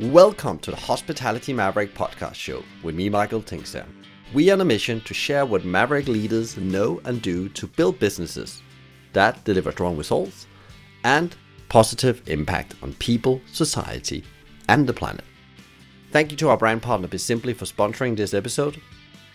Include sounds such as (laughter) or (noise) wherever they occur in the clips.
Welcome to the Hospitality Maverick podcast show with me, Michael Tingsager. We are on a mission to share what Maverick leaders know and do to build businesses that deliver strong results and positive impact on people, society, and the planet. Thank you to our brand partner Bizimply for sponsoring this episode.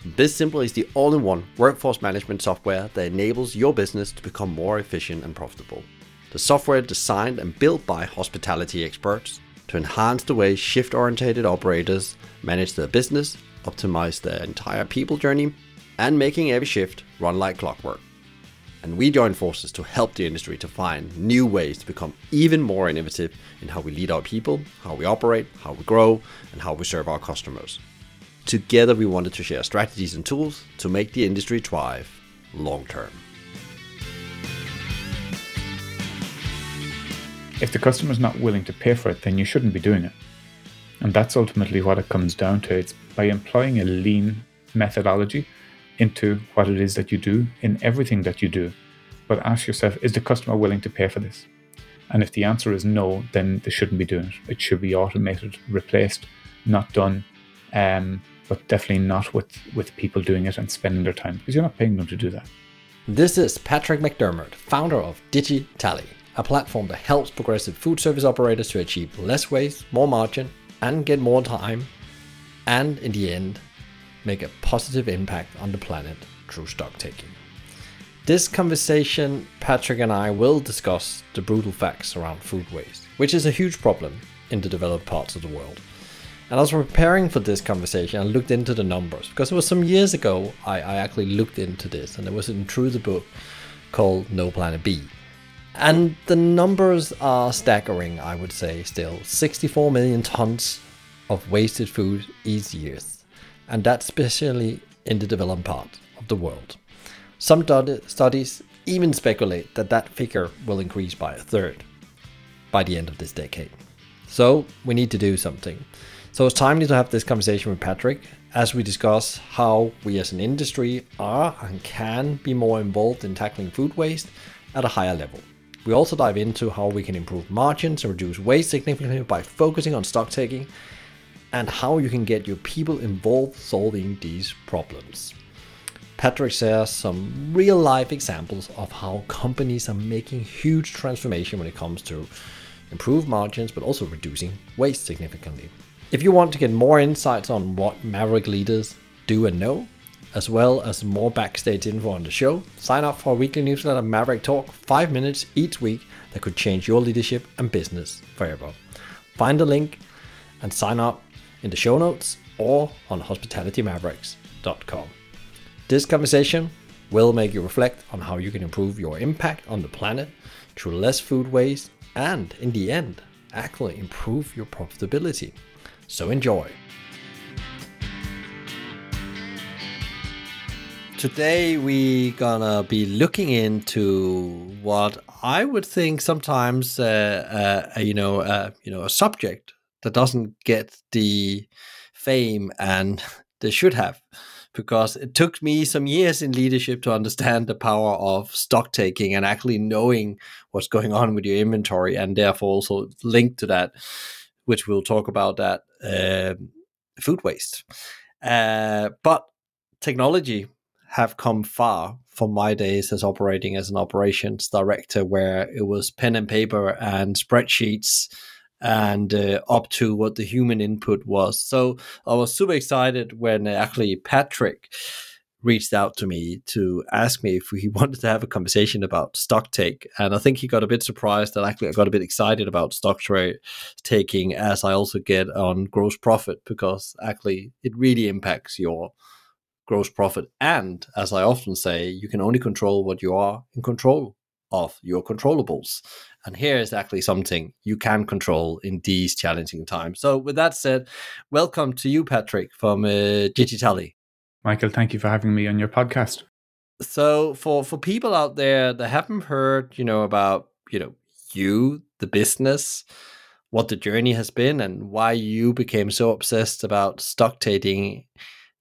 Bizimply is the all-in-one workforce management software that enables your business to become more efficient and profitable. The software designed and built by hospitality experts to enhance the way shift-oriented operators manage their business, optimize their entire people journey, and making every shift run like clockwork. And we join forces to help the industry to find new ways to become even more innovative in how we lead our people, how we operate, how we grow, and how we serve our customers. Together, we wanted to share strategies and tools to make the industry thrive long term. If the customer's not willing to pay for it, then you shouldn't be doing it. And that's ultimately what it comes down to. It's by employing a lean methodology into what it is that you do in everything that you do. But ask yourself, is the customer willing to pay for this? And if the answer is no, then they shouldn't be doing it. It should be automated, replaced, not done, um, but definitely not with, with people doing it and spending their time because you're not paying them to do that. This is Patrick McDermott, founder of DigiTally a platform that helps progressive food service operators to achieve less waste, more margin, and get more time, and in the end, make a positive impact on the planet through stock taking. This conversation, Patrick and I will discuss the brutal facts around food waste, which is a huge problem in the developed parts of the world. And I was preparing for this conversation, I looked into the numbers because it was some years ago I, I actually looked into this, and it was in Through the Book called No Planet B. And the numbers are staggering, I would say, still. 64 million tons of wasted food each year. And that's especially in the developed part of the world. Some studies even speculate that that figure will increase by a third by the end of this decade. So we need to do something. So it's timely to have this conversation with Patrick as we discuss how we as an industry are and can be more involved in tackling food waste at a higher level. We also dive into how we can improve margins and reduce waste significantly by focusing on stock taking and how you can get your people involved solving these problems. Patrick shares some real life examples of how companies are making huge transformation when it comes to improve margins but also reducing waste significantly. If you want to get more insights on what Maverick leaders do and know, as well as more backstage info on the show, sign up for our weekly newsletter Maverick Talk, 5 minutes each week that could change your leadership and business forever. Find the link and sign up in the show notes or on hospitalitymavericks.com. This conversation will make you reflect on how you can improve your impact on the planet through less food waste and, in the end, actually improve your profitability. So enjoy. Today we gonna be looking into what I would think sometimes, uh, uh, you know, uh, you know, a subject that doesn't get the fame and (laughs) they should have, because it took me some years in leadership to understand the power of stock taking and actually knowing what's going on with your inventory, and therefore also linked to that, which we'll talk about that um, food waste. Uh, but technology have come far from my days as operating as an operations director, where it was pen and paper and spreadsheets and uh, up to what the human input was. So I was super excited when actually Patrick reached out to me to ask me if he (laughs) wanted to have a conversation about stock take. And I think he got a bit surprised that actually I got a bit excited about stock trade taking as I also get on gross profit because actually it really impacts your gross profit. And as I often say, you can only control what you are in control of your controllables. And here is actually something you can control in these challenging times. So, with that said, welcome to you, Patrick, from uh, DigiTally. Michael, thank you for having me on your podcast. So, for for people out there that haven't heard, you know, about you know you, the business, what the journey has been, and why you became so obsessed about stock taking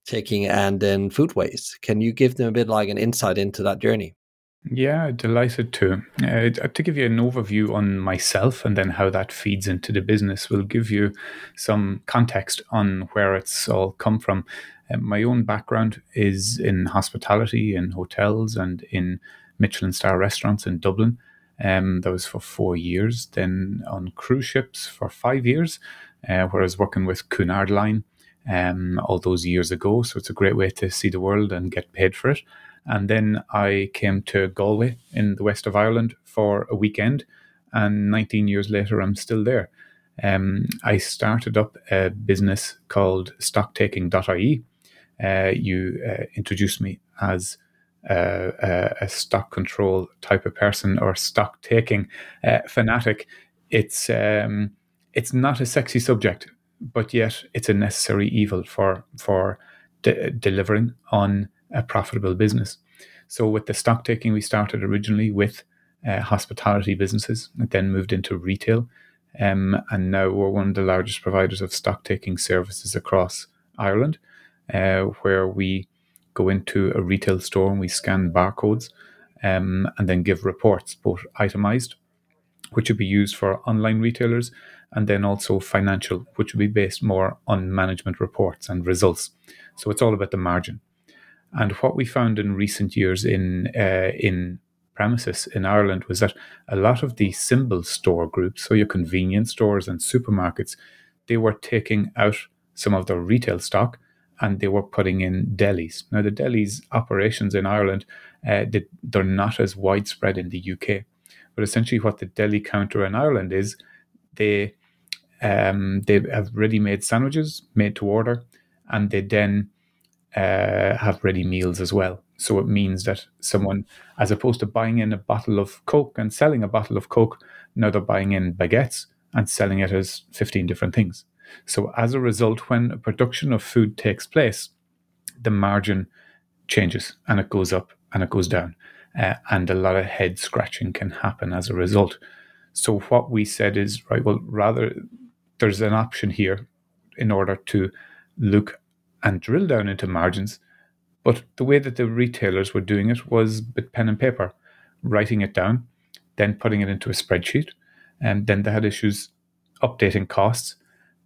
taking and then food waste. Can you give them a bit like an insight into that journey? Yeah, delighted to. Uh, to give you an overview on myself and then how that feeds into the business, will give you some context on where it's all come from. Uh, my own background is in hospitality, in hotels, and in Michelin star restaurants in Dublin. Um, that was for four years. Then on cruise ships for five years, uh, where I was working with Cunard Line um, all those years ago. So it's a great way to see the world and get paid for it. And then I came to Galway in the west of Ireland for a weekend. And 19 years later, I'm still there. Um, I started up a business called stocktaking.ie. Uh, you uh, introduced me as uh, a, stock control type of person or stock taking uh, fanatic. It's um, it's not a sexy subject, but yet it's a necessary evil for for de- delivering on a profitable business. So with the stock taking, we started originally with uh, hospitality businesses, and then moved into retail, um, and now we're one of the largest providers of stock taking services across Ireland, uh, where we go into a retail store and we scan barcodes, um, and then give reports, both itemized, which would be used for online retailers, and then also financial, which will be based more on management reports and results. So it's all about the margin. And what we found in recent years in uh, in premises in Ireland was that a lot of the symbol store groups, so your convenience stores and supermarkets, they were taking out some of their retail stock and they were putting in delis. Now, the delis operations in Ireland, uh, they, they're not as widespread in the UK. But essentially, what the deli counter in Ireland is, they um, they have ready-made sandwiches made to order, and they then uh, have ready meals as well. So it means that someone, as opposed to buying in a bottle of Coke and selling a bottle of Coke, now they're buying in baguettes and selling it as 15 different things. So as a result, when a production of food takes place, the margin changes and it goes up and it goes down. Uh, and a lot of head scratching can happen as a result. So what we said is, right, well, rather, there's an option here in order to look and drill down into margins. But the way that the retailers were doing it was with pen and paper, writing it down, then putting it into a spreadsheet. And then they had issues updating costs.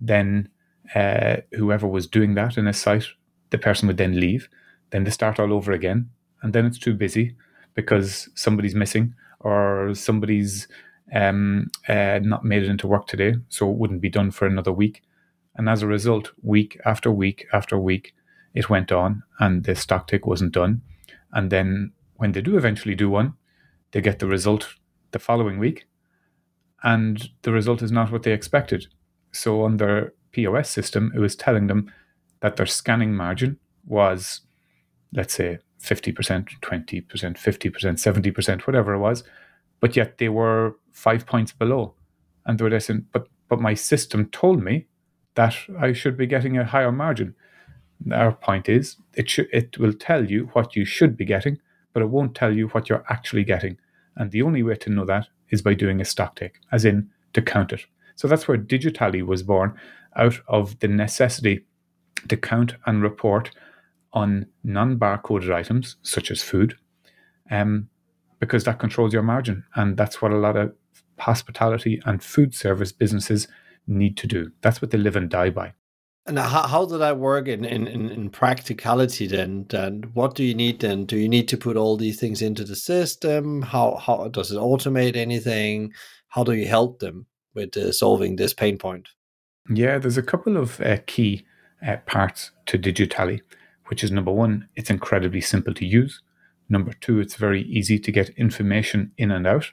Then uh, whoever was doing that in a site, the person would then leave. Then they start all over again. And then it's too busy because somebody's missing or somebody's um, uh, not made it into work today. So it wouldn't be done for another week. And as a result, week after week after week, it went on and the stock take wasn't done. And then when they do eventually do one, they get the result the following week. And the result is not what they expected. So on their POS system, it was telling them that their scanning margin was, let's say, 50%, 20%, 50%, 70%, whatever it was. But yet they were five points below. And they were saying, but, but my system told me that I should be getting a higher margin. Our point is, it should, it will tell you what you should be getting, but it won't tell you what you're actually getting. And the only way to know that is by doing a stock take, as in to count it. So that's where DigiTally was born out of the necessity to count and report on non barcoded items, such as food, um, because that controls your margin. And that's what a lot of hospitality and food service businesses need to do. That's what they live and die by. And how, how does that work in, in, in practicality then? And what do you need then? Do you need to put all these things into the system? How, how does it automate anything? How do you help them with uh, solving this pain point? Yeah, there's a couple of uh, key uh, parts to DigiTally, which is number one, it's incredibly simple to use. Number two, it's very easy to get information in and out.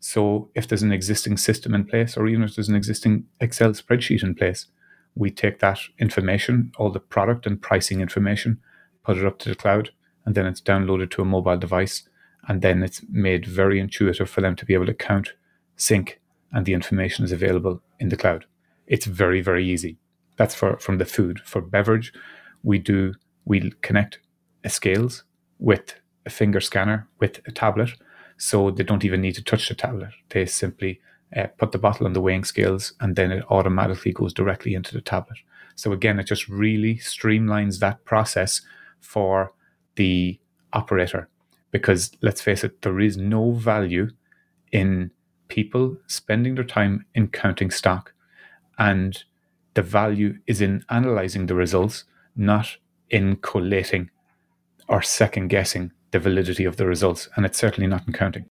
So if there's an existing system in place, or even if there's an existing Excel spreadsheet in place, we take that information, all the product and pricing information, put it up to the cloud, and then it's downloaded to a mobile device. And then it's made very intuitive for them to be able to count, sync, and the information is available in the cloud. It's very, very easy. That's for from the food. For beverage, we do we connect scales with a finger scanner with a tablet so they don't even need to touch the tablet. They simply uh, put the bottle on the weighing scales and then it automatically goes directly into the tablet. So again, it just really streamlines that process for the operator Because let's face it, there is no value in people spending their time in counting stock. And the value is in analyzing the results, not in collating or second guessing the validity of the results. And it's certainly not in counting.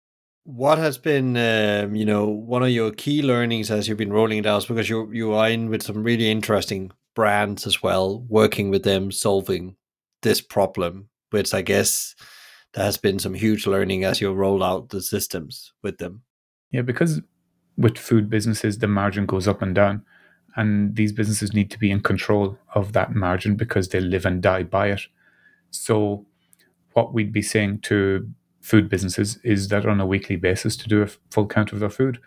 What has been, um, you know, one of your key learnings as you've been rolling it out? Because you you are in with some really interesting brands as well, working with them, solving this problem, which I guess there has been some huge learning as you roll out the systems with them. Yeah, because with food businesses, the margin goes up and down, and these businesses need to be in control of that margin because they live and die by it. So, what we'd be saying to food businesses is that on a weekly basis to do a full count of their food,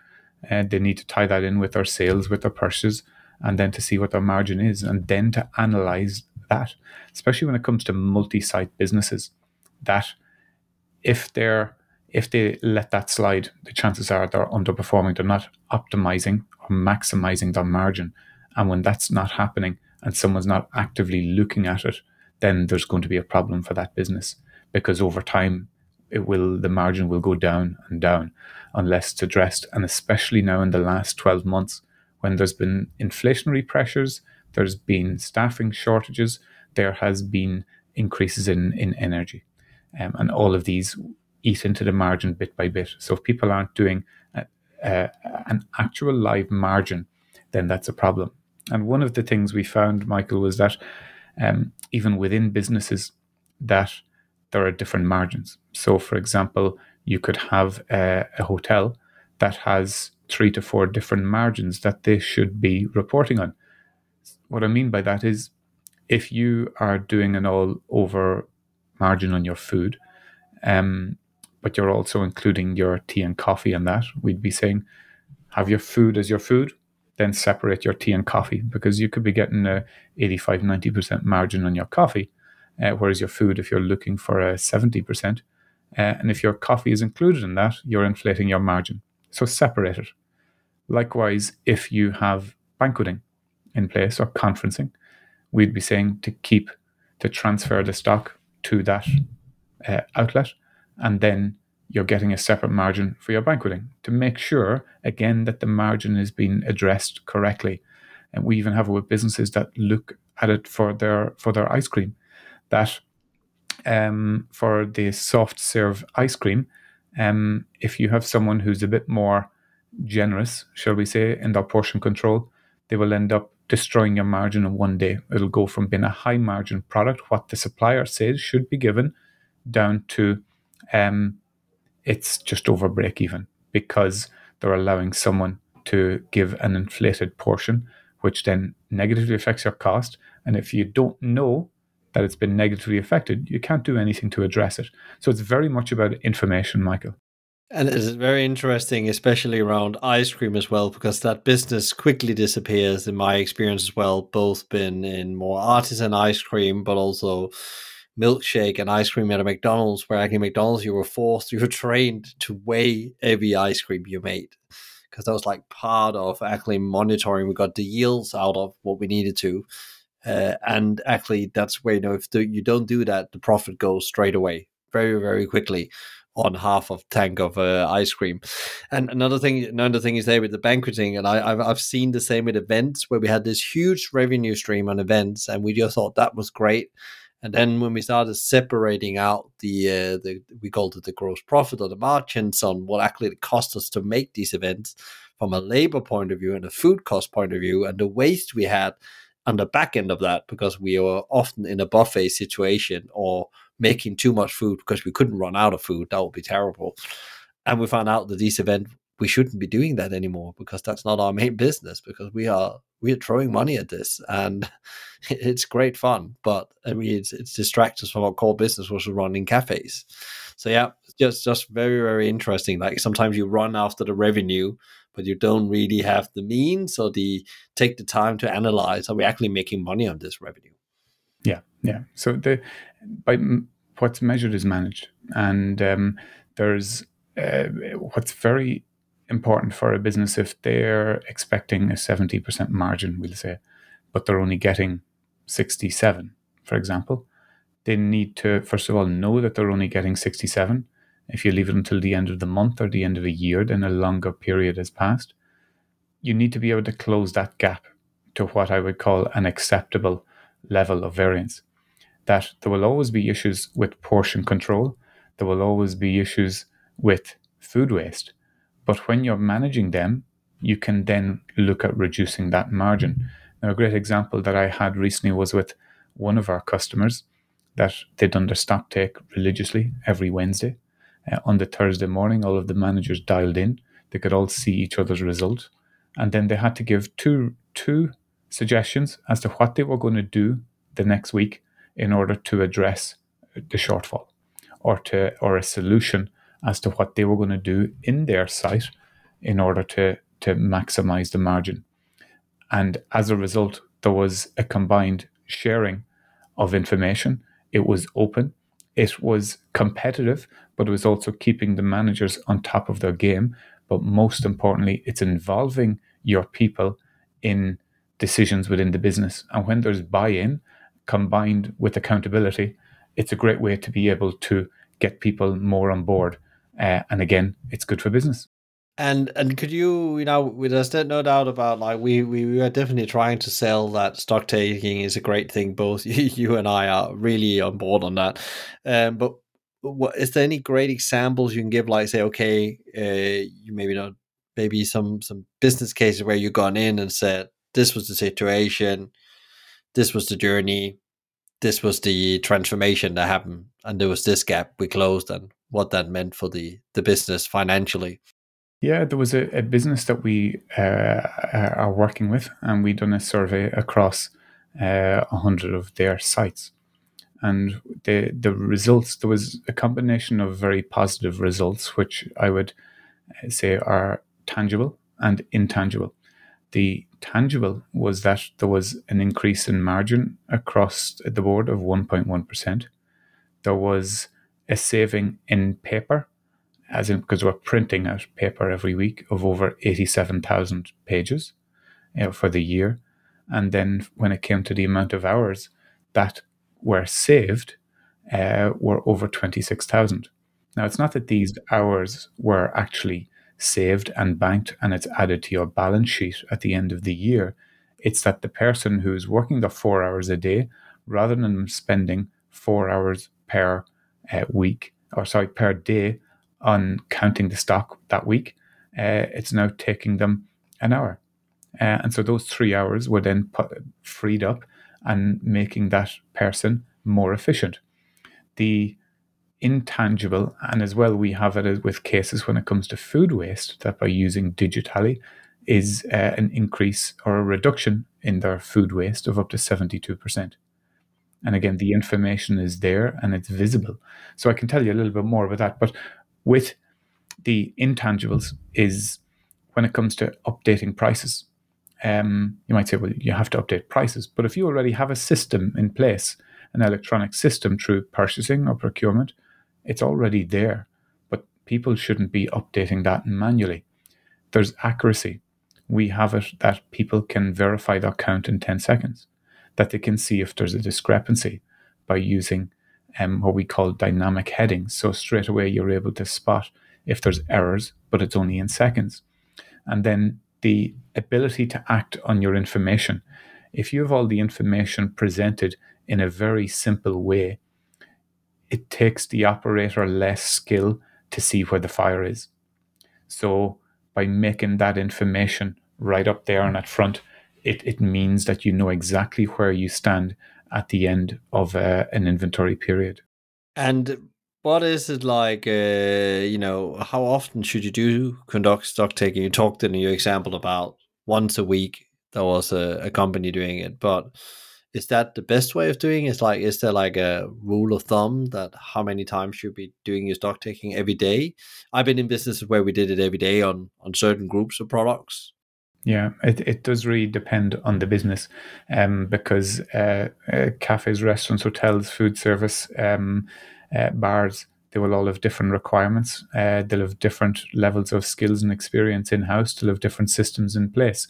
and they need to tie that in with their sales, with their purchases, and then to see what their margin is, and then to analyze that, especially when it comes to multi-site businesses, that if they're if they let that slide, the chances are they're underperforming. They're not optimizing or maximizing their margin. And when that's not happening and someone's not actively looking at it, then there's going to be a problem for that business because over time it will the margin will go down and down unless it's addressed. And especially now in the last 12 months, when there's been inflationary pressures, there's been staffing shortages, there has been increases in, in energy. Um, and all of these eat into the margin bit by bit. So if people aren't doing a, a, an actual live margin, then that's a problem. And one of the things we found, Michael, was that um, even within businesses, that there are different margins. So, for example, you could have a, a hotel that has three to four different margins that they should be reporting on. What I mean by that is if you are doing an all over margin on your food, um, but you're also including your tea and coffee in that, we'd be saying have your food as your food, then separate your tea and coffee because you could be getting a 85 90% margin on your coffee, uh, whereas your food, if you're looking for a 70%, uh, and if your coffee is included in that, you're inflating your margin. So separate it. Likewise, if you have banqueting in place or conferencing, we'd be saying to keep to transfer the stock to that uh, outlet and then you're getting a separate margin for your banqueting to make sure again that the margin is being addressed correctly and we even have it with businesses that look at it for their for their ice cream that um, for the soft serve ice cream um, if you have someone who's a bit more generous shall we say in their portion control they will end up destroying your margin in one day it'll go from being a high margin product what the supplier says should be given down to um, it's just over break even because they're allowing someone to give an inflated portion, which then negatively affects your cost. And if you don't know that it's been negatively affected, you can't do anything to address it. So it's very much about information, Michael. And it's very interesting, especially around ice cream as well, because that business quickly disappears in my experience as well, both been in more artisan ice cream, but also milkshake and ice cream at a McDonald's, where actually McDonald's you were forced, (laughs) you were trained to weigh every ice cream you made. Because that was like part of actually monitoring. We got the yields out of what we needed to. Uh, and actually, that's where you know if the, you don't do that, the profit goes straight away, very very quickly, on half of tank of uh, ice cream. And another thing, another thing is there with the banqueting, and I, have I've seen the same with events where we had this huge revenue stream on events, and we just thought that was great. And then when we started separating out the uh, the we called it the gross profit or the margins on what actually it cost us to make these events from a labor point of view and a food cost point of view and the waste we had on the back end of that because we were often in a buffet situation or making too much food because we couldn't run out of food. That would be terrible. And we found out that these events we shouldn't be doing that anymore because that's not our main business because we are we are throwing money at this and (laughs) it's great fun but i mean it's, it's distracts us from our core business which is running cafes so yeah just just very very interesting like sometimes you run after the revenue but you don't really have the means or the take the time to analyze are we actually making money on this revenue yeah yeah so the by what's measured is managed and um, there's uh, what's very important for a business if they're expecting a 70% margin, we'll say, but they're only getting 67, for example, they need to, first of all, know that they're only getting 67. If you leave it until the end of the month or the end of a year, then a longer period has passed. You need to be able to close that gap to what I would call an acceptable level of variance. That there will always be issues with portion control, there will always be issues with food waste. But when you're managing them, you can then look at reducing that margin. Now, a great example that I had recently was with one of our customers that they'd their stock take religiously every Wednesday. Uh, on the Thursday morning, all of the managers dialed in. They could all see each other's result. And then they had to give two, two suggestions as to what they were going to do the next week in order to address the shortfall or to or a solution as to what they were going to do in their site in order to to maximize the margin. And as a result, there was a combined sharing of information. It was open, it was competitive, but it was also keeping the managers on top of their game. But most importantly, it's involving your people in decisions within the business. And when there's buy in combined with accountability, it's a great way to be able to get people more on board. Uh, and again, it's good for business. And and could you, you know, there's no doubt about like we, we we are definitely trying to sell that stock taking is a great thing. Both (laughs) you and I are really on board on that. Um, but what is there any great examples you can give? Like say, okay, uh, you maybe not, maybe some some business cases where you've gone in and said this was the situation, this was the journey, this was the transformation that happened, and there was this gap we closed, and what that meant for the the business financially. Yeah, there was a, a business that we uh, are working with, and we done a survey across uh, a uh, hundred of their sites, and the the results there was a combination of very positive results, which I would uh, say are tangible and intangible. The tangible was that there was an increase in margin across the board of 1.1%. There was a saving in paper as in because we're printing out paper every week of over 87,000 pages you know, for the year. And then when it came to the amount of hours that were saved, uh, were over 26,000. Now, it's not that these hours were actually saved and banked and it's added to your balance sheet at the end of the year. It's that the person who's working the four hours a day, rather than spending four hours per uh, week, or sorry, per day on counting the stock that week, uh, it's now taking them an hour. Uh, and so those three hours were then put, freed up and making that person more efficient. The intangible, and as well, we have it with cases when it comes to food waste that by using DigiTally is uh, an increase or a reduction in their food waste of up to 72%. And again, the information is there and it's visible. So I can tell you a little bit more about that. But with the intangibles is when it comes to updating prices. Um, you might say, well, you have to update prices. But if you already have a system in place, an electronic system through purchasing or procurement, it's already there. But people shouldn't be updating that manually. There's accuracy. We have it that people can verify their count in 10 seconds, that they can see if there's a discrepancy by using um, what we call dynamic headings. So straight away you're able to spot if there's errors, but it's only in seconds. And then the ability to act on your information. If you have all the information presented in a very simple way, it takes the operator less skill to see where the fire is. So by making that information right up there and at front, it, it means that you know exactly where you stand at the end of uh, an inventory period. And what is it like? Uh, you know, how often should you do conduct stock taking? You talked in your example about once a week. There was a, a company doing it, but is that the best way of doing? Is like, is there like a rule of thumb that how many times should be doing your stock taking every day? I've been in businesses where we did it every day on on certain groups of products. Yeah, it, it does really depend on the business um, because uh, uh, cafes, restaurants, hotels, food service, um, uh, bars, they will all have different requirements. Uh, they'll have different levels of skills and experience in house. They'll have different systems in place.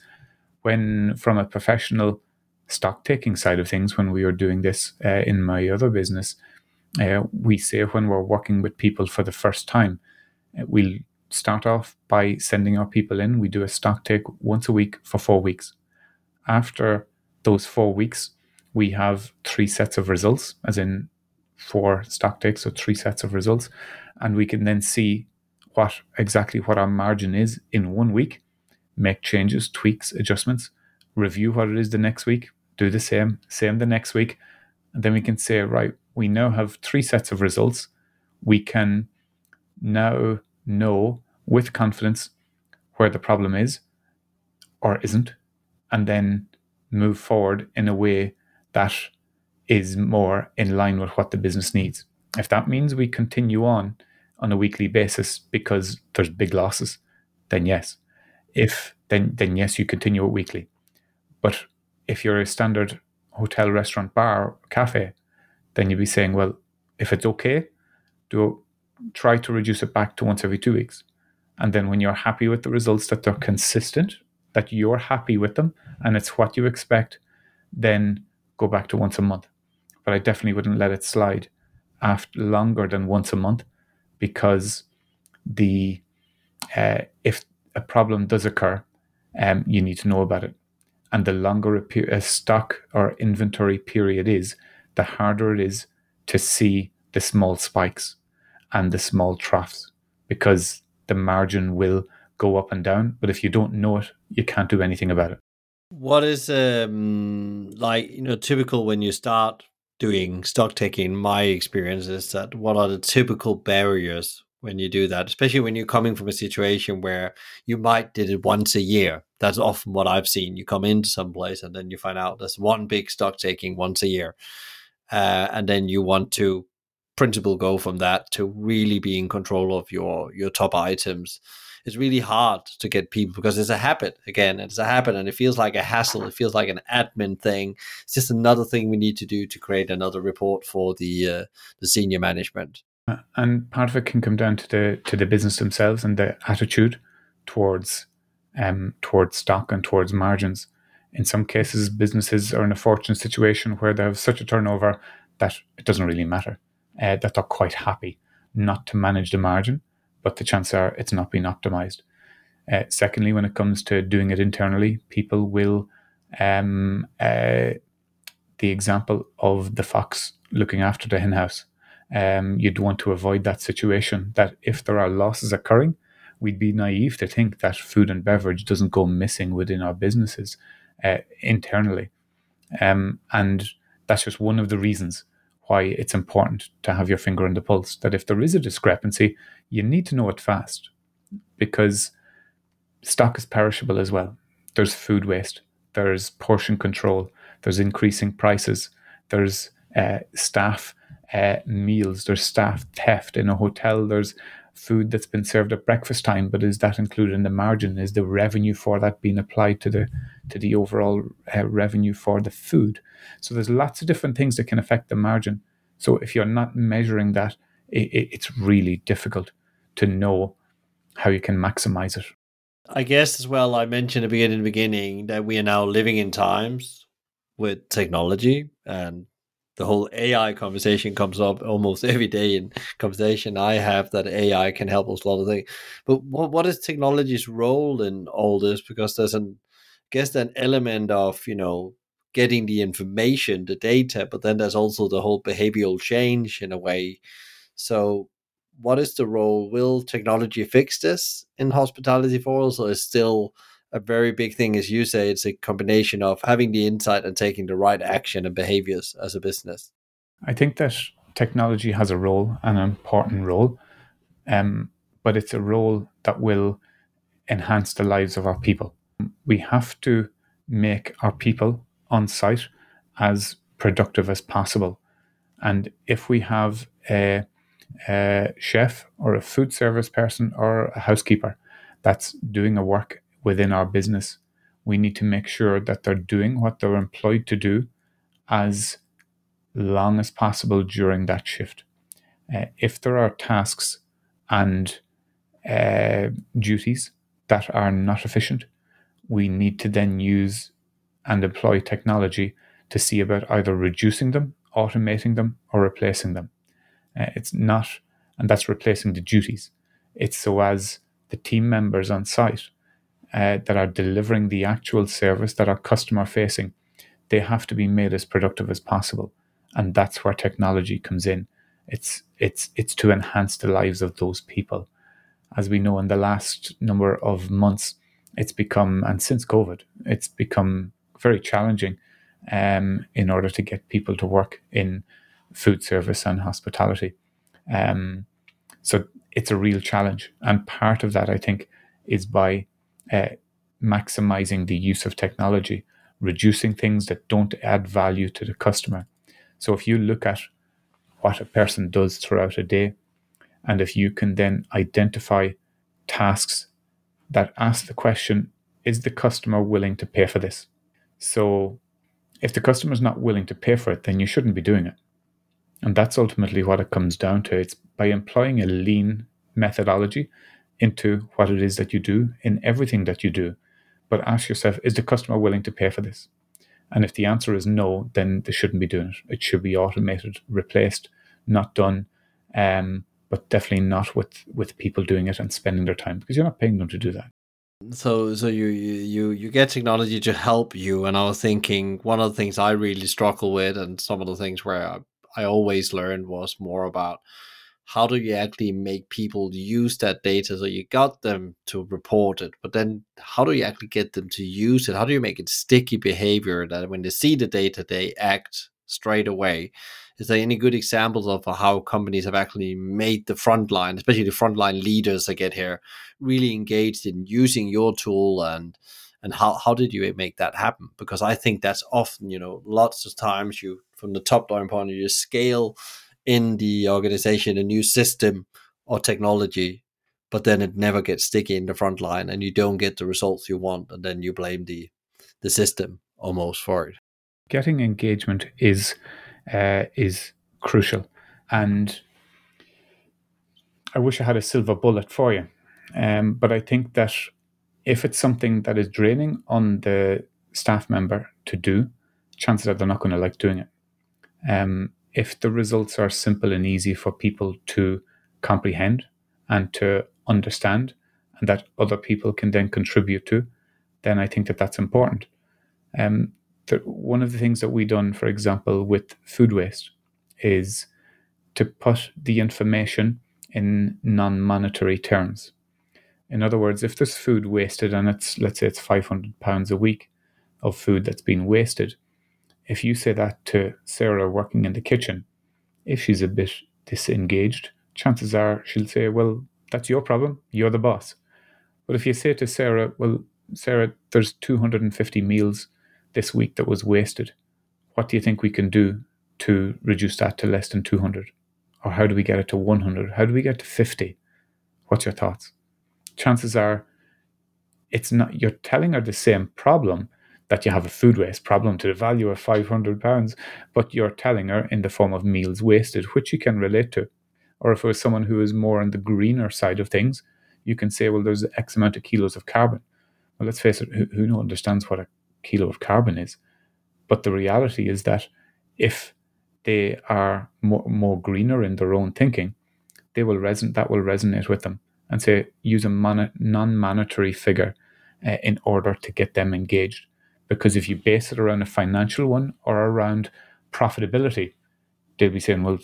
When, from a professional stock taking side of things, when we are doing this uh, in my other business, uh, we say when we're working with people for the first time, we'll start off by sending our people in. We do a stock take once a week for four weeks. After those four weeks, we have three sets of results, as in four stock takes, so three sets of results, and we can then see what exactly what our margin is in one week, make changes, tweaks, adjustments, review what it is the next week, do the same, same the next week, and then we can say, right, we now have three sets of results. We can now know with confidence where the problem is or isn't, and then move forward in a way that is more in line with what the business needs. If that means we continue on on a weekly basis because there's big losses, then yes. If then then yes, you continue it weekly. But if you're a standard hotel, restaurant, bar, cafe, then you'd be saying, well, if it's okay, do try to reduce it back to once every two weeks. And then when you're happy with the results that they're consistent, that you're happy with them, and it's what you expect, then go back to once a month. But I definitely wouldn't let it slide after longer than once a month because the uh, if a problem does occur, um, you need to know about it. And the longer a, per- a stock or inventory period is, the harder it is to see the small spikes and the small troughs because the margin will go up and down. But if you don't know it, you can't do anything about it. What is um like you know typical when you start doing stock taking? My experience is that what are the typical barriers when you do that, especially when you're coming from a situation where you might did it once a year. That's often what I've seen. You come into some place and then you find out there's one big stock taking once a year, uh, and then you want to principle go from that to really be in control of your your top items. It's really hard to get people because it's a habit again it's a habit and it feels like a hassle it feels like an admin thing. It's just another thing we need to do to create another report for the uh, the senior management. And part of it can come down to the to the business themselves and the attitude towards um towards stock and towards margins. In some cases businesses are in a fortunate situation where they have such a turnover that it doesn't really matter uh, that they're quite happy not to manage the margin, but the chances are it's not being optimized. Uh, secondly, when it comes to doing it internally, people will, um, uh, the example of the fox looking after the hen house, um, you'd want to avoid that situation. That if there are losses occurring, we'd be naive to think that food and beverage doesn't go missing within our businesses uh, internally. Um, and that's just one of the reasons why it's important to have your finger on the pulse. That if there is a discrepancy, you need to know it fast because stock is perishable as well. There's food waste, there's portion control, there's increasing prices, there's uh, staff uh, meals, there's staff theft in a hotel, there's food that's been served at breakfast time, but is that included in the margin? Is the revenue for that being applied to the to the overall uh, revenue for the food? So there's lots of different things that can affect the margin. So if you're not measuring that, it, it, it's really difficult to know how you can maximize it. I guess as well, I mentioned at the beginning that we are now living in times with technology and the whole AI conversation comes up almost (laughs) every day in conversation I have that AI can help us a lot of things. But what what is technology's role in all this? Because there's an I guess an element of, you know, getting the information, the data, but then there's also the whole behavioral change in a way. So what is the role? Will technology fix this in hospitality for us, or is still a very big thing, as you say, it's a combination of having the insight and taking the right action and behaviors as a business. I think that technology has a role, an important role, um, but it's a role that will enhance the lives of our people. We have to make our people on site as productive as possible. And if we have a, a chef or a food service person or a housekeeper that's doing a work within our business, we need to make sure that they're doing what they're employed to do as long as possible during that shift. Uh, if there are tasks and uh, duties that are not efficient, we need to then use and employ technology to see about either reducing them, automating them, or replacing them. Uh, it's not, and that's replacing the duties. It's so as the team members on site uh, that are delivering the actual service that are customer facing, they have to be made as productive as possible, and that's where technology comes in. It's it's it's to enhance the lives of those people. As we know, in the last number of months, it's become and since COVID, it's become very challenging um, in order to get people to work in food service and hospitality. Um, so it's a real challenge. And part of that, I think, is by uh, maximizing the use of technology, reducing things that don't add value to the customer. So if you look at what a person does throughout a day, and if you can then identify tasks that ask the question, is the customer willing to pay for this? So if the customer is not willing to pay for it, then you shouldn't be doing it. And that's ultimately what it comes down to. It's by employing a lean methodology into what it is that you do in everything that you do. But ask yourself, is the customer willing to pay for this? And if the answer is no, then they shouldn't be doing it. It should be automated, replaced, not done, um, but definitely not with, with people doing it and spending their time because you're not paying them to do that so so you you you get technology to help you and i was thinking one of the things i really struggle with and some of the things where i, I always learned was more about how do you actually make people use that data? So you got them to report it but then how do you actually get them to use it? How do you make it sticky behavior that when they see the data they act straight away? Is there any good examples of how companies have actually made the frontline, especially the frontline leaders that get here, really engaged in using your tool and and how, how did you make that happen? Because I think that's often, you know, lots of times you from the top down point view, scale in the organization a new system or technology, but then it never gets sticky in the front line and you don't get the results you want, and then you blame the the system almost for it. Getting engagement is uh, is crucial. And I wish I had a silver bullet for you. Um, but I think that if it's something that is draining on the staff member to do, chances are they're not going to like doing it. Um, if the results are simple and easy for people to comprehend and to understand, and that other people can then contribute to, then I think that that's important. Um, one of the things that we've done, for example, with food waste, is to put the information in non-monetary terms. In other words, if there's food wasted and it's let's say it's 500 pounds a week of food that's been wasted, if you say that to Sarah working in the kitchen, if she's a bit disengaged, chances are she'll say, "Well, that's your problem. You're the boss." But if you say to Sarah, "Well, Sarah, there's 250 meals this week that was wasted. What do you think we can do to reduce that to less than 200? Or how do we get it to 100? How do we get to 50? What's your thoughts? Chances are it's not, you're telling her the same problem that you have a food waste problem to the value of 500 pounds, but you're telling her in the form of meals wasted, which you can relate to. Or if it was someone who is more on the greener side of things, you can say, well, there's X amount of kilos of carbon. Well, let's face it, who, who understands what a kilo of carbon is. But the reality is that if they are more, more greener in their own thinking, they will reson- that will resonate with them and say use a mon- non-monetary figure uh, in order to get them engaged. Because if you base it around a financial one or around profitability, they'll be saying, "Well,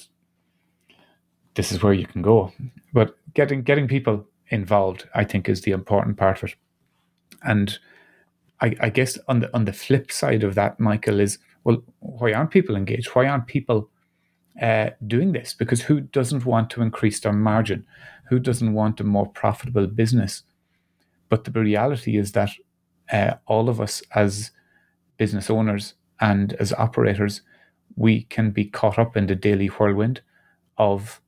this is where you can go." But getting getting people involved, I think, is the important part of it. And I, I guess on the on the flip side of that, Michael, is well, why aren't people engaged? Why aren't people uh, doing this? Because who doesn't want to increase their margin? Who doesn't want a more profitable business? But the reality is that uh, all of us as business owners and as operators, we can be caught up in the daily whirlwind of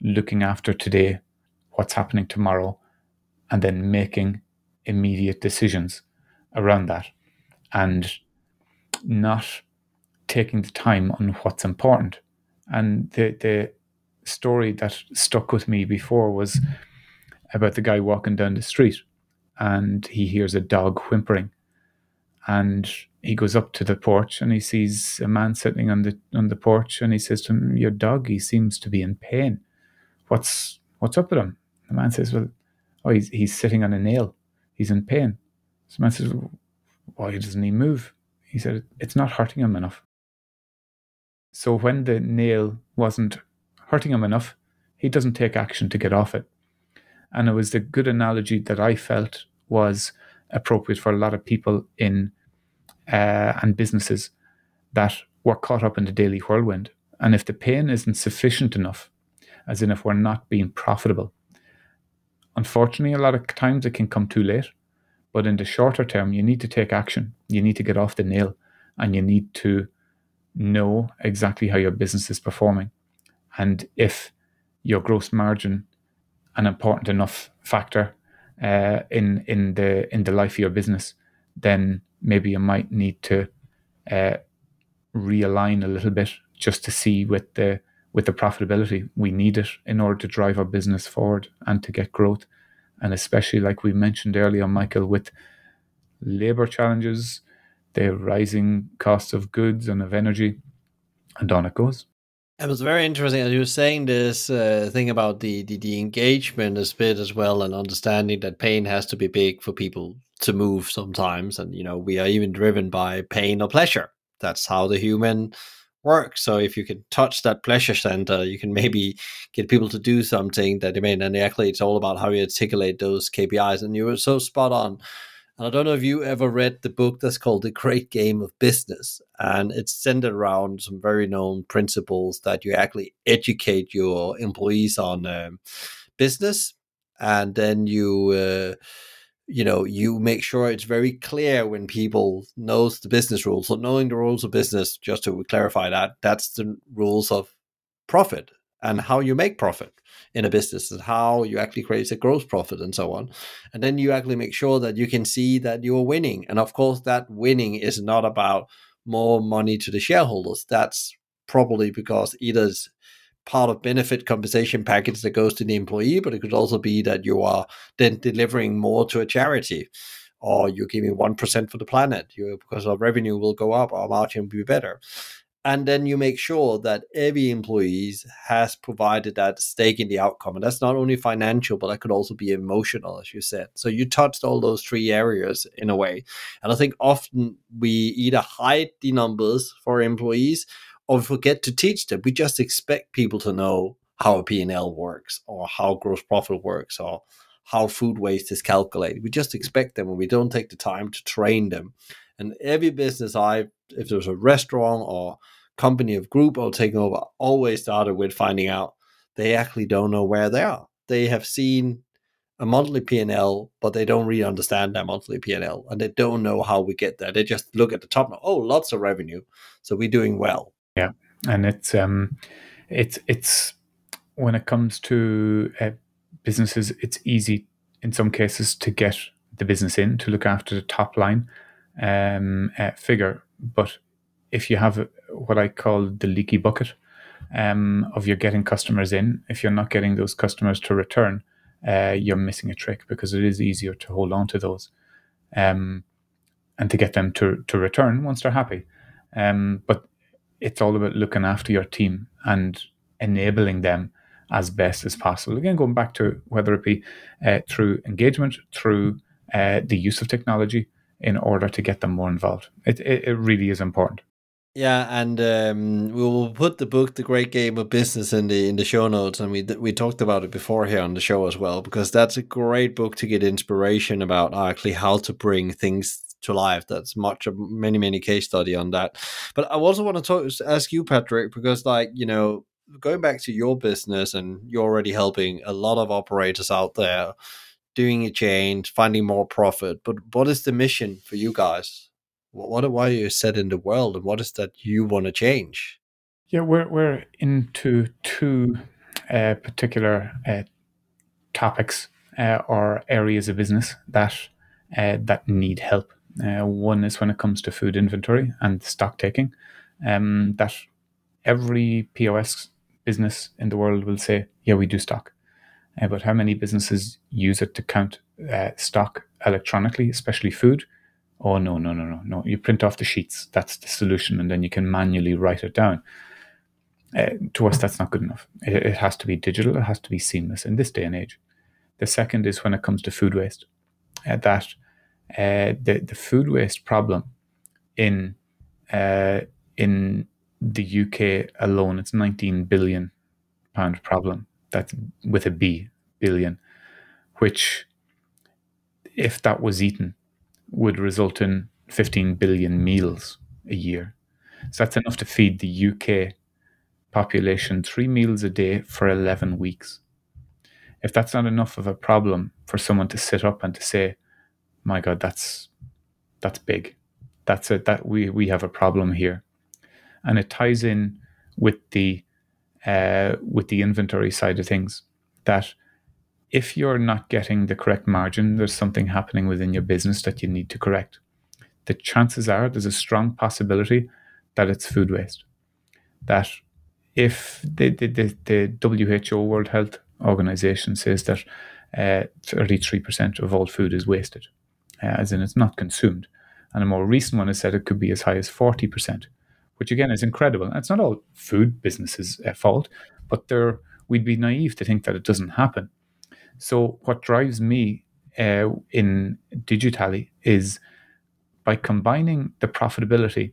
looking after today, what's happening tomorrow, and then making immediate decisions around that and not taking the time on what's important. And the the story that stuck with me before was about the guy walking down the street and he hears a dog whimpering. And he goes up to the porch and he sees a man sitting on the on the porch and he says to him, "Your dog, he seems to be in pain. What's what's up with him?" The man says, "Well, oh, he's he's sitting on a nail. He's in pain." So the man says, "Why doesn't he move?" He said, "It's not hurting him enough." So when the nail wasn't hurting him enough, he doesn't take action to get off it. And it was the good analogy that I felt was appropriate for a lot of people in uh, and businesses that were caught up in the daily whirlwind. And if the pain isn't sufficient enough, as in if we're not being profitable, unfortunately, a lot of times it can come too late. But in the shorter term, you need to take action. You need to get off the nail and you need to know exactly how your business is performing. And if your gross margin an important enough factor uh, in in the in the life of your business, then maybe you might need to uh, realign a little bit just to see with the with the profitability we need it in order to drive our business forward and to get growth. And especially like we mentioned earlier michael with labor challenges the rising cost of goods and of energy and on it goes. It was very interesting as you were saying this uh, thing about the, the the engagement a bit as well and understanding that pain has to be big for people to move sometimes and you know we are even driven by pain or pleasure that's how the human works so if you can touch that pleasure center you can (laughs) maybe get people to do something that they may and actually it's all about how you articulate those kpis and you were so spot on and I don't know if you ever read the book that's called The Great Game of Business. And it's centered around some very known principles that you actually educate your employees on um, business. And then you, uh, you know, you make sure it's very clear when people knows the business rules. So knowing the rules of business, just to clarify that, that's the rules of profit and how you make profit in a business and how you actually create a gross profit and so on. And then you actually make sure that you can see that you're winning. And of course, that winning is not about more money to the shareholders. That's probably because either it's part of benefit compensation package that goes to the employee, but it could also be that you are then delivering more to a charity or you're giving 1% for the planet you, because our revenue will go up, our margin will be better. And then you make sure that every employee has provided that stake in the outcome. And that's not only financial but that could also be emotional as you said. So you touched all those three areas in a way. And i think often we either hide the numbers for employees or forget to teach them we just expect people to know how a p&l works or how gross profit works or how food waste is calculated we just expect them and we don't take the time to train them and every business I, if there's a restaurant or company of group or taking over, always started with finding out they actually don't know where they are. They have seen a monthly P&L, but they don't really understand that monthly P&L and they don't know how we get there. They just look at the top. Oh, lots of revenue. So we're doing well. And it's, um, it's, it's, when it comes to uh, businesses, it's easy in some cases to get the business in to look after the top line um, uh, figure. But if you have what I call the leaky bucket um, of you're getting customers in, if you're not getting those customers to return, uh, you're missing a trick because it is easier to hold on to those um, and to get them to, to return once they're happy. Um, but it's all about looking after your team and enabling them as best as possible. Again, going back to whether it be uh, through engagement, through uh, the use of technology, in order to get them more involved. It, it, it really is important. Yeah, and um, we will put the book "The Great Game of Business" in the in the show notes, and we we talked about it before here on the show as well, because that's a great book to get inspiration about actually how to bring things to life. That's much of many many case study on that. But I also want to talk, ask you, Patrick, because like you know, going back to your business, and you're already helping a lot of operators out there doing a change, finding more profit. But what is the mission for you guys? What, what why are you set in the world, and what is that you want to change? Yeah, we're we're into two uh, particular uh, topics uh, or areas of business that uh, that need help. Uh, one is when it comes to food inventory and stock taking. Um, that every POS business in the world will say, "Yeah, we do stock." Uh, but how many businesses use it to count uh, stock electronically, especially food? Oh no, no, no, no, no! You print off the sheets. That's the solution, and then you can manually write it down. Uh, to us, that's not good enough. It, it has to be digital. It has to be seamless in this day and age. The second is when it comes to food waste. Uh, that uh, the the food waste problem in uh, in the UK alone, it's 19 billion pound problem. That's with a B billion, which, if that was eaten, would result in 15 billion meals a year. So that's enough to feed the UK population three meals a day for 11 weeks. If that's not enough of a problem for someone to sit up and to say, my God, that's that's big. That's it. That we we have a problem here, and it ties in with the uh, with the inventory side of things. That if you're not getting the correct margin, there's something happening within your business that you need to correct. The chances are there's a strong possibility that it's food waste. That if the, the, the, the WHO World Health Organization says that uh, 33% of all food is wasted, as in it's not consumed. And a more recent one has said it could be as high as 40%, which again is incredible. And it's not all food businesses' uh, fault, but they we'd be naive to think that it doesn't happen. So, what drives me uh, in DigiTally is by combining the profitability,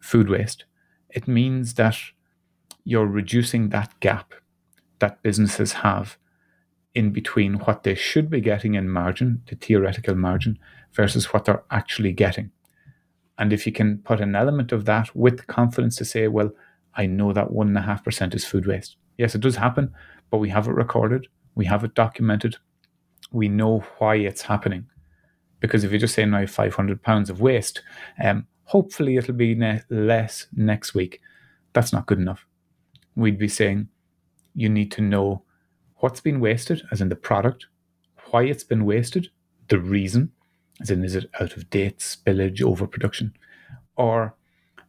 food waste, it means that you're reducing that gap that businesses have in between what they should be getting in margin, the theoretical margin, versus what they're actually getting. And if you can put an element of that with confidence to say, well, I know that 1.5% is food waste. Yes, it does happen, but we have it recorded, we have it documented, we know why it's happening. Because if you just say now 500 pounds of waste, um, hopefully it'll be ne- less next week. That's not good enough we'd be saying you need to know what's been wasted, as in the product, why it's been wasted, the reason, as in is it out of date, spillage, overproduction, or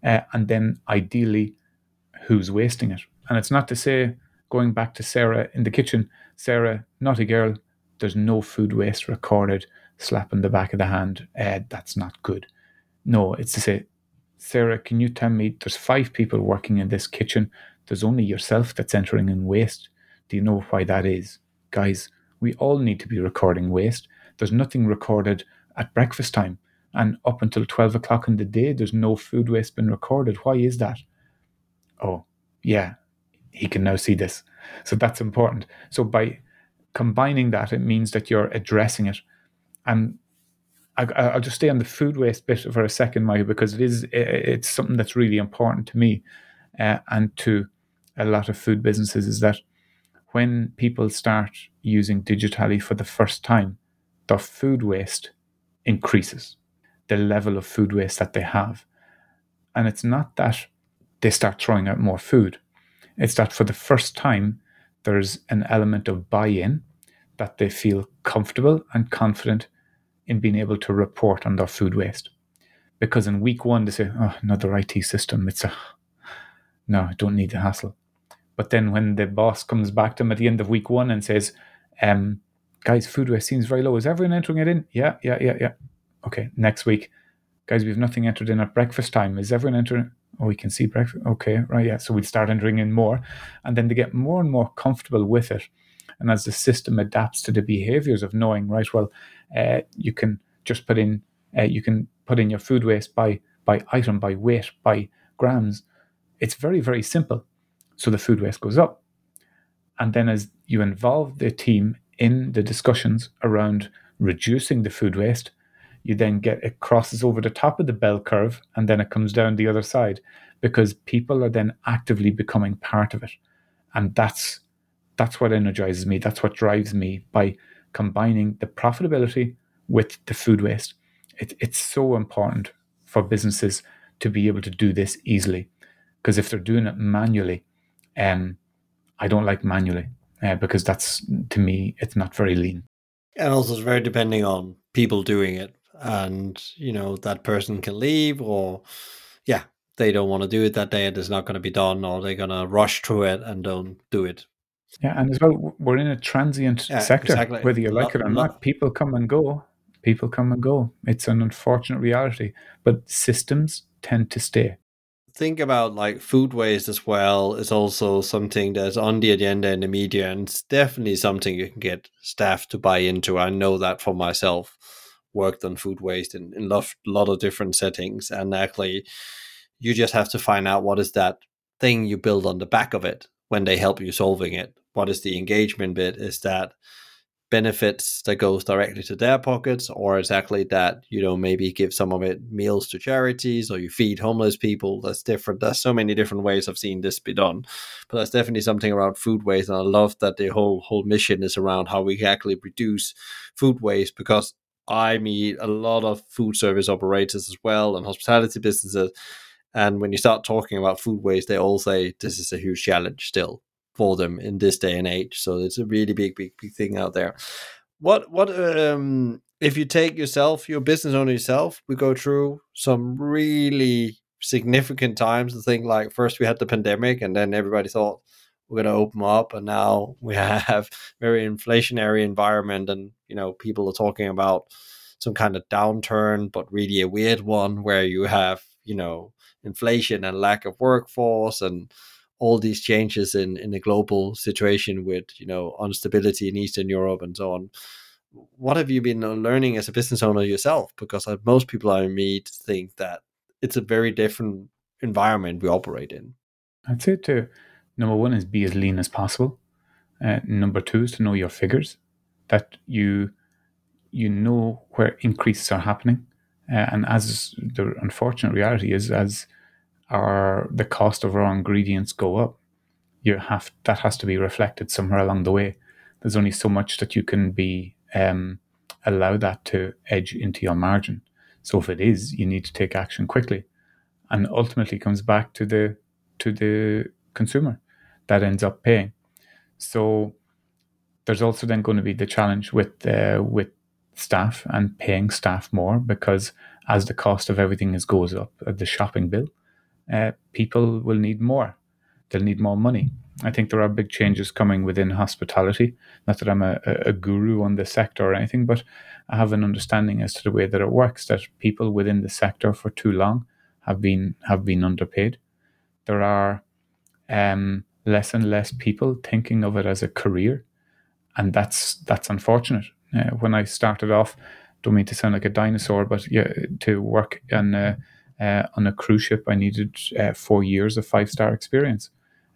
uh, and then ideally who's wasting it. And it's not to say going back to Sarah in the kitchen, Sarah, a girl, there's no food waste recorded, slap in the back of the hand, uh, that's not good. No, it's to say, Sarah, can you tell me there's five people working in this kitchen? There's only yourself that's entering in waste. Do you know why that is? Guys, we all need to be recording waste. There's nothing recorded at breakfast time. And up until 12 o'clock in the day, there's no food waste been recorded. Why is that? Oh, yeah, he can now see this. So that's important. So by combining that, it means that you're addressing it. And I, will just stay on the food waste bit for a second, Michael, because it is it's something that's really important to me uh, and to a lot of food businesses is that when people start using DigiTally for the first time, their food waste increases, the level of food waste that they have. And it's not that they start throwing out more food, it's that for the first time, there's an element of buy in that they feel comfortable and confident in being able to report on their food waste. Because in week one, they say, oh, another IT system, it's a, no, I don't need the hassle. But then when the boss comes back to him at the end of week one and says, um, guys, food waste seems very low. Is everyone entering it in? Yeah, yeah, yeah, yeah. Okay, next week. Guys, we've nothing entered in at breakfast time. Is everyone entering? Oh, we can see breakfast. Okay, right, yeah. So we'd start entering in more. And then they get more and more comfortable with it. And as the system adapts to the behaviors of knowing, right, well, uh, you can just put in, uh, you can put in your food waste by by item, by weight, by grams. It's very, very simple. So the food waste goes up. And then as you involve the team in the discussions around reducing the food waste, you then get it crosses over the top of the bell curve and then it comes down the other side because people are then actively becoming part of it. And that's that's what energizes me. That's what drives me by combining the profitability with the food waste. It, it's so important for businesses to be able to do this easily because if they're doing it manually, um, I don't like manually uh, because that's to me it's not very lean. And also, it's very depending on people doing it, and you know that person can leave, or yeah, they don't want to do it that day, and it's not going to be done, or they're going to rush through it and don't do it. Yeah, and as well, we're in a transient yeah, sector, exactly. whether you like it or not. People come and go People come and go. It's an unfortunate reality, but systems tend to stay. Think about like food waste as well is also something that's on the agenda in the media, and it's definitely something you can get staff to buy into. I know that for myself. Worked on food waste in, in a lot of different settings, and actually, you just have to find out what is that thing you build on the back of it when they help you solving it. What is the engagement bit? Is that benefits that goes directly to their pockets or exactly that you know maybe give some of it meals to charities or you feed homeless people. That's different. There's so many different ways i've seen this be done. But that's definitely something around food waste and i love that the whole whole mission is around how we actually reduce food waste because i meet a lot of food service operators as well and hospitality businesses and when you start talking about food waste they all say this is a huge challenge still for them in this day and age. So it's a really big, big, big thing out there. What what um if you take yourself, your business owner yourself, we go through some really significant times. I think like first we had the pandemic and then everybody thought we're going to open up and now we (laughs) have very inflationary environment and you know people are talking about some kind of downturn but really a weird one where you have you know inflation and lack of workforce and all these changes in in the global situation with you know instability in Eastern Europe and so on. What have you been learning as a business owner yourself? Because uh, most people I meet think that it's a very different environment we operate in. I'd say to number one is be as lean as possible. Uh, number two is to know your figures, that you you know where increases are happening, uh, and as the unfortunate reality is, as or the cost of raw ingredients go up, you have that has to be reflected somewhere along the way. There's only so much that you can be um, allow that to edge into your margin. So if it is, you need to take action quickly, and ultimately comes back to the to the consumer that ends up paying. So there's also then going to be the challenge with uh, with staff and paying staff more because as the cost of everything is goes up, uh, the shopping bill, uh, people will need more. They'll need more money. I think there are big changes coming within hospitality. Not that I'm a, a guru on the sector or anything, but I have an understanding as to the way that it works. That people within the sector for too long have been have been underpaid. There are um, less and less people thinking of it as a career, and that's that's unfortunate. Uh, when I started off, don't mean to sound like a dinosaur, but yeah, to work in uh, on a cruise ship, I needed uh, four years of five star experience.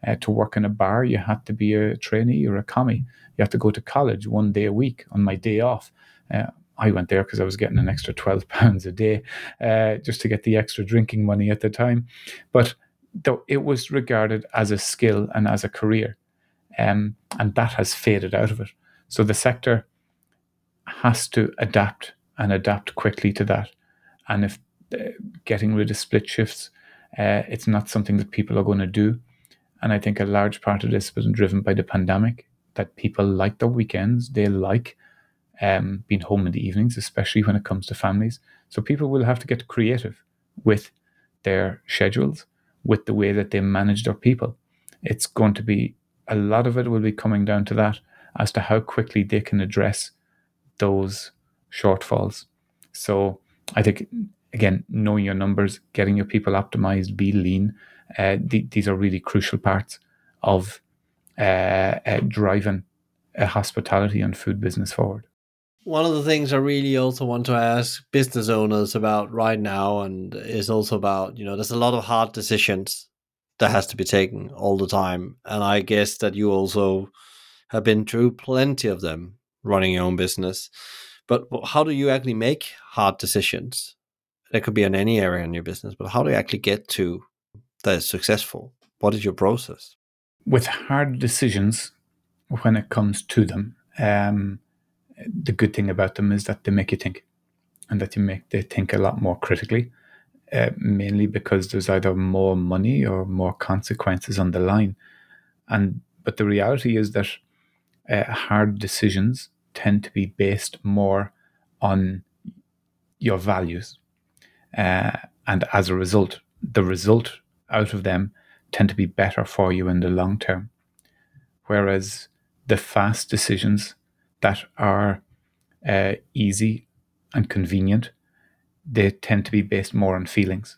Uh, to work in a bar, you had to be a trainee or a commis. You had to go to college one day a week on my day off. Uh, I went there because I was getting an extra twelve (laughs) pounds a day, uh, just to get the extra drinking money at the time. But though it was regarded as a skill and as a career, um, and that has faded out of it. So the sector has to adapt and adapt quickly to that. And if getting rid of split shifts. Uh, it's not something that people are going to do. And I think a large part of this was driven by the pandemic, that people like their weekends. They like um, being home in the evenings, especially when it comes to families. So people will have to get creative with their schedules, with the way that they manage their people. It's going to be a lot of it will be coming down to that as to how quickly they can address those shortfalls. So I think again, knowing your numbers, getting your people optimized, be lean. Uh, th- these are really crucial parts of uh, uh, driving a hospitality and food business forward. One of the things I really also want to ask business owners about right now, and is also about you know, there's a lot of hard decisions that has to be taken all the time, and I guess that you also have been through plenty of them running your own business. But how do you actually make hard decisions? That could be in any area in your business, but how do you actually get to that is successful? What is your process? With hard decisions, when it comes to them, um, the good thing about them is that they make you think, and that you make they think a lot more critically. Uh, mainly because there's either more money or more consequences on the line, and but the reality is that uh, hard decisions tend to be based more on your values uh, and as a result, the result out of them tend to be better for you in the long term. Whereas the fast decisions that are uh, easy and convenient, they tend to be based more on feelings,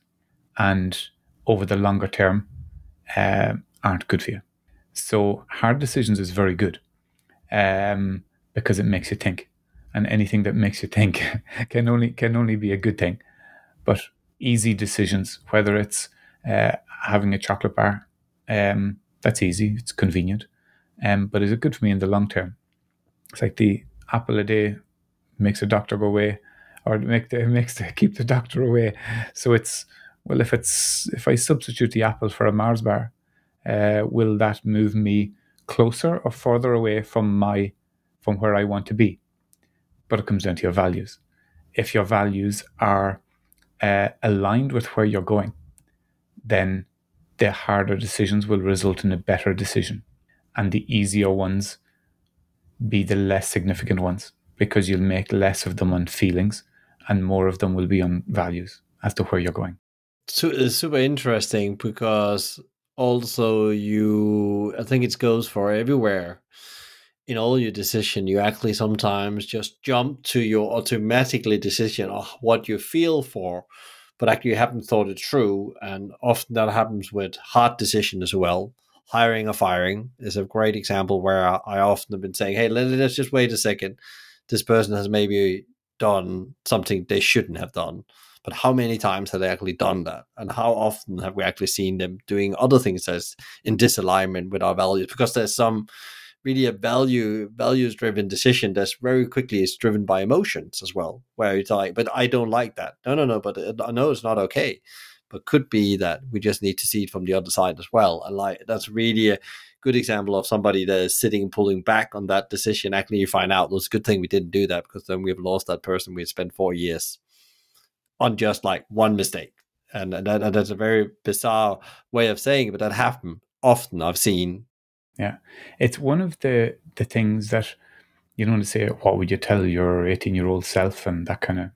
and over the longer term, uh, aren't good for you. So hard decisions is very good um, because it makes you think, and anything that makes you think (laughs) can only can only be a good thing. But easy decisions, whether it's uh, having a chocolate bar, um, that's easy, it's convenient. Um, but is it good for me in the long term? It's like the apple a day makes a doctor go away, or make the (laughs) makes the keep the doctor away. So it's well, if it's if I substitute the apple for a Mars bar, uh, will that move me closer or further away from my from where I want to be? But it comes down to your values. If your values are uh, aligned with where you're going, then the harder decisions will result in a better decision, and the easier ones be the less significant ones because you'll make less of them on feelings and more of them will be on values as to where you're going. So it's super interesting because also you I think it goes for everywhere. In all your decision, you actually sometimes just jump to your automatically decision of what you feel for, but actually you haven't thought it through. And often that happens with hard decision as well. Hiring or firing is a great example where I often have been saying, "Hey, let, us just wait a second. This person has maybe done something they shouldn't have done." but how many times have they actually done that and how often have we actually seen them doing other things that's in disalignment with our values because there's some really a value values driven decision that's very quickly is driven by emotions as well where it's like but i don't like that no no no but uh, i know it's not okay but could be that we just need to see it from the other side as well and like that's really a good example of somebody that is sitting and pulling back on that decision actually you find out it's a good thing we didn't do that because then we've lost that person we spent four years on just like one mistake. And, and, that, and that's a very bizarre way of saying it, but that happens often. I've seen. Yeah, it's one of the the things that you know to say. What would you tell your eighteen year old self, and that kind of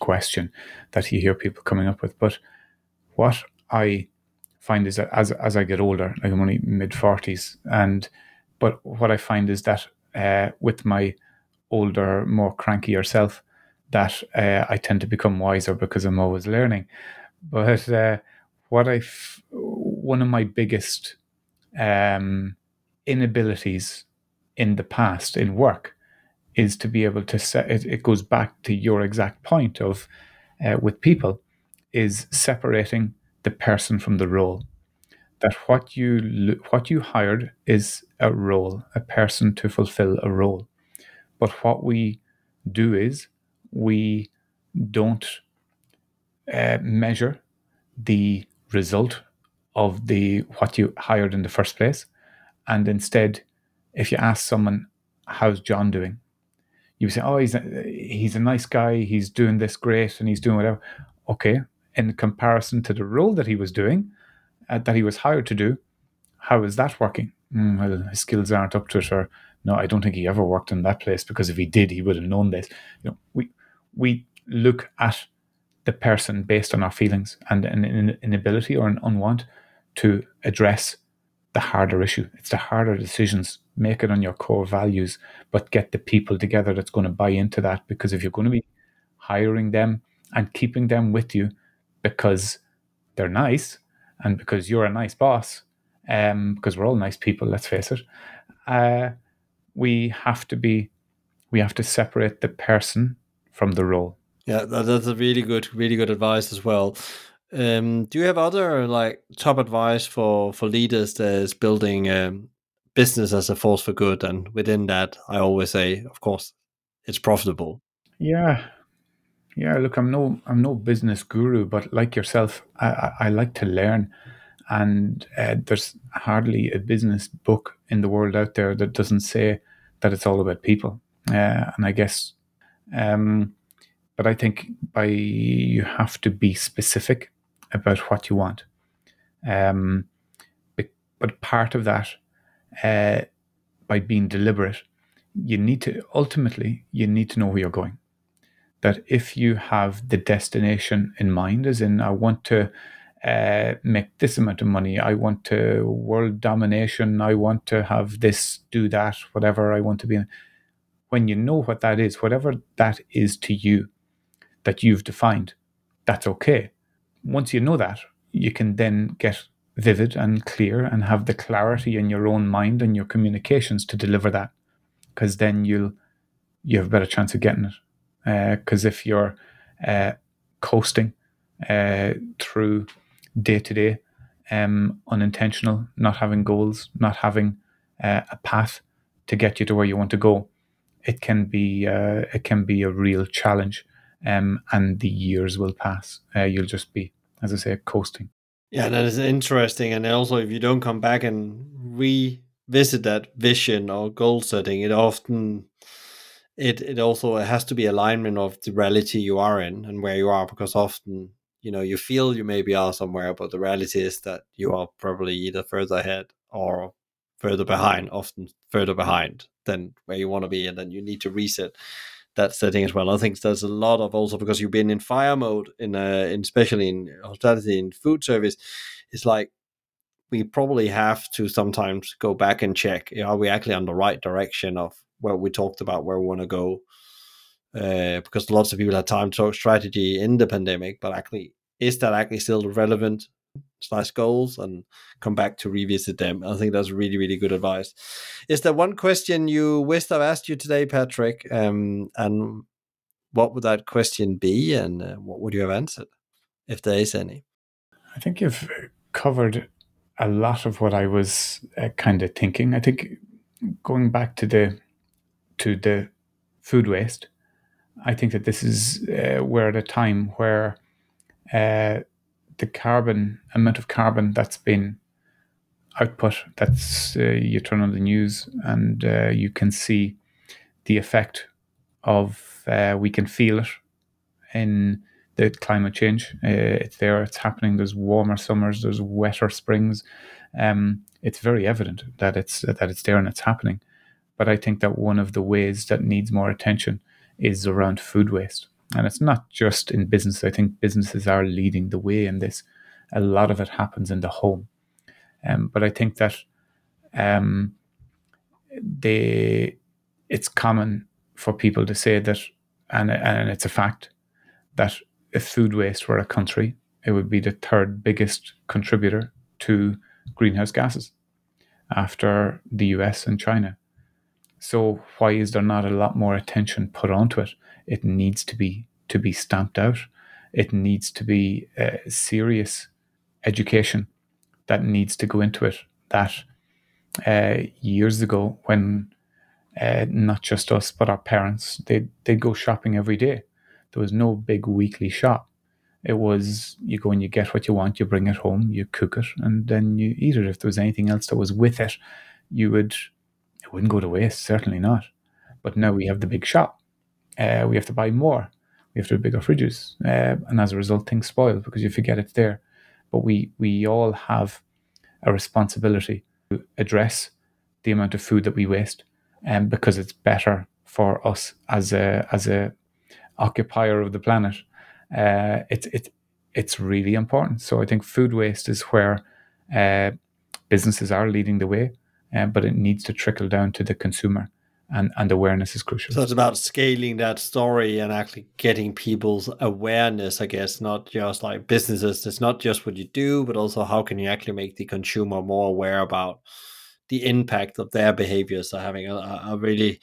question that you hear people coming up with. But what I find is that as as I get older, like I'm only mid forties, and but what I find is that uh, with my older, more crankier self, that uh, I tend to become wiser because I'm always learning. But uh, what I, f- one of my biggest um, inabilities in the past in work is to be able to set it, it goes back to your exact point of uh, with people is separating the person from the role. That what you what you hired is a role a person to fulfill a role. But what we do is we don't uh, measure the result of the what you hired in the first place and instead if you ask someone how's john doing? you say oh he's a, he's a nice guy. He's doing this great and he's doing whatever. Okay in comparison to the role that he was doing uh, that he was hired to do how is that working? Mm, well his skills aren't up to it or no i don't think he ever worked in that place because if he did he would have known this. You know we we look at the person based on our feelings and an inability or an unwant to address the harder issue. It's the harder decisions. Make it on your core values, but get the people together that's going to buy into that. Because if you're going to be hiring them and keeping them with you because they're nice and because you're a nice boss, um, because we're all nice people, let's face it, uh, we have to be, we have to separate the person from the role. Yeah, that's a really good, really good advice as well. Um, do you have other like top advice for for leaders that is building um, business as a force for good? And within that, I always say, of course, it's profitable. Yeah, yeah. Look, I'm no I'm no business guru, but like yourself, I, I, I like to learn. And uh, there's hardly a business book in the world out there that doesn't say that it's all about people. Uh, and I guess um, but I think by you have to be specific about what you want. Um, but part of that, uh, by being deliberate, you need to ultimately you need to know where you're going. That if you have the destination in mind, as in I want to uh, make this amount of money, I want to world domination, I want to have this, do that, whatever I want to be. In, when you know what that is, whatever that is to you, that you've defined. That's okay. Once you know that, you can then get vivid and clear and have the clarity in your own mind and your communications to deliver that. Because then you'll you have a better chance of getting it. Because uh, if you're uh, coasting uh, through day to day, unintentional, not having goals, not having uh, a path to get you to where you want to go, it can be uh, it can be a real challenge. Um, and the years will pass. Uh, you'll just be, as I say, coasting. Yeah, that is interesting. And also, if you don't come back and revisit that vision or goal setting, it often it it also it has to be alignment of the reality you are in and where you are, because often you know you feel you maybe are somewhere, but the reality is that you are probably either further ahead or further behind, often further behind than where you want to be, and then you need to reset that setting as well. I think there's a lot of also because you've been in fire mode in, uh, in especially in hospitality and food service. It's like we probably have to sometimes go back and check: are we actually on the right direction of where we talked about where we want to go? Uh, because lots of people had time to talk strategy in the pandemic, but actually, is that actually still relevant slash goals and come back to revisit them. I think that's really, really good advice. Is there one question you wished I've asked you today, Patrick? Um, and what would that question be, and uh, what would you have answered, if there is any? I think you've covered a lot of what I was uh, kind of thinking. I think going back to the to the food waste, I think that this is uh, we're at a time where uh, the carbon amount of carbon that's been output. That's uh, you turn on the news and uh, you can see the effect of. Uh, we can feel it in the climate change. Uh, it's there. It's happening. There's warmer summers. There's wetter springs. Um, it's very evident that it's that it's there and it's happening. But I think that one of the ways that needs more attention is around food waste. And it's not just in business. I think businesses are leading the way in this. A lot of it happens in the home. Um, but I think that um, they, it's common for people to say that, and, and it's a fact, that if food waste were a country, it would be the third biggest contributor to greenhouse gases after the US and China. So why is there not a lot more attention put onto it? It needs to be to be stamped out. It needs to be serious education that needs to go into it. That uh, years ago, when uh, not just us but our parents, they they go shopping every day. There was no big weekly shop. It was you go and you get what you want, you bring it home, you cook it, and then you eat it. If there was anything else that was with it, you would it wouldn't go to waste, certainly not. But now we have the big shop. Uh, we have to buy more. We have to have bigger fridges. Uh, and as a result, things spoil because you forget it's there. But we, we all have a responsibility to address the amount of food that we waste um, because it's better for us as a, as a occupier of the planet. Uh, it's, it, it's really important. So I think food waste is where uh, businesses are leading the way um, but it needs to trickle down to the consumer. And, and awareness is crucial. So it's about scaling that story and actually getting people's awareness, I guess, not just like businesses. It's not just what you do, but also how can you actually make the consumer more aware about the impact of their behaviors are having. I, I really,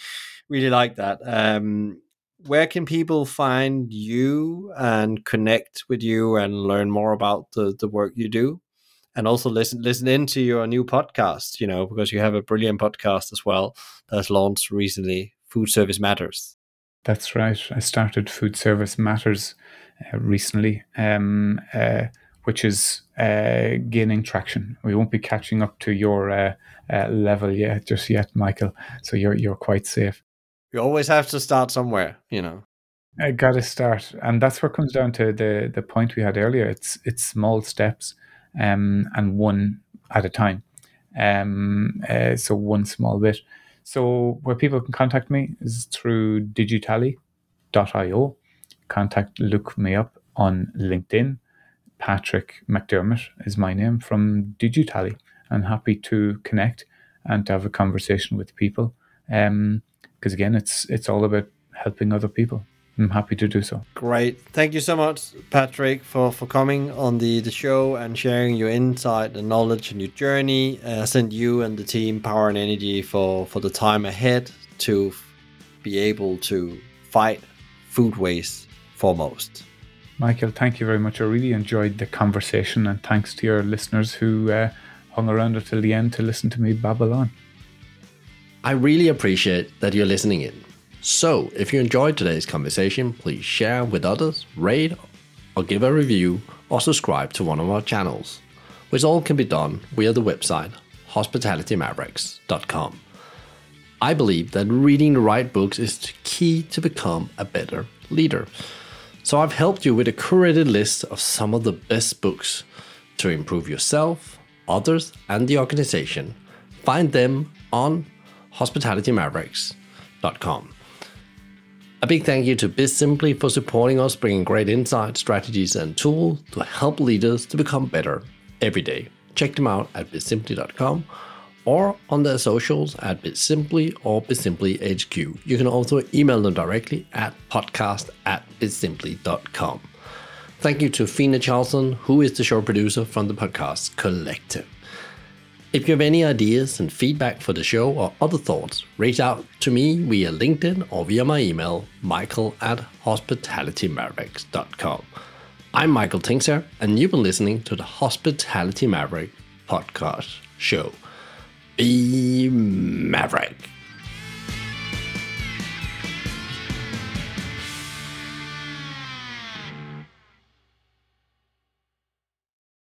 really like that. Um, where can people find you and connect with you and learn more about the, the work you do? And also listen listen into your new podcast you know because you have a brilliant podcast as well that's launched recently food service matters. That's right. I started food service matters uh, recently um, uh, which is uh, gaining traction. We won't be catching up to your uh, uh, level yet just yet michael so you're you're quite safe. You always have to start somewhere you know. I got to start, and that's what comes down to the the point we had earlier. It's it's small steps um, and one at a time. Um, uh, so one small bit. So where people can contact me is through digitally.io. Contact, look me up on LinkedIn. Patrick McDermott is my name from DigiTally. I'm happy to connect and to have a conversation with people. Because um, again, it's it's all about helping other people. I'm happy to do so. Great. Thank you so much, Patrick, for, for coming on the, the show and sharing your insight and knowledge and your journey. Uh, I send you and the team power and energy for, for the time ahead to be able to fight food waste foremost. Michael, thank you very much. I really enjoyed the conversation, and thanks to your listeners who uh, hung around until the end to listen to me babble on. I really appreciate that you're listening in. So, if you enjoyed today's conversation, please share with others, rate or give a review, or subscribe to one of our channels, which all can be done via the website hospitalitymavericks.com. I believe that reading the right books is key to become a better leader. So I've helped you with a curated list of some of the best books to improve yourself, others, and the organization. Find them on hospitalitymavericks.com. A big thank you to Bizimply for supporting us, bringing great insights, strategies, and tools to help leaders to become better every day. Check them out at bizimply.com or on their socials at Bizimply or BizimplyHQ. You can also email them directly at podcast at bizimply.com. Thank you to Fina Charlson, who is the show producer from the podcast Collective. If you have any ideas and feedback for the show or other thoughts, reach out to me via LinkedIn or via my email, michael at hospitalitymavericks.com. I'm Michael Tingsager, and you've been listening to the Hospitality Maverick podcast show. Be Maverick.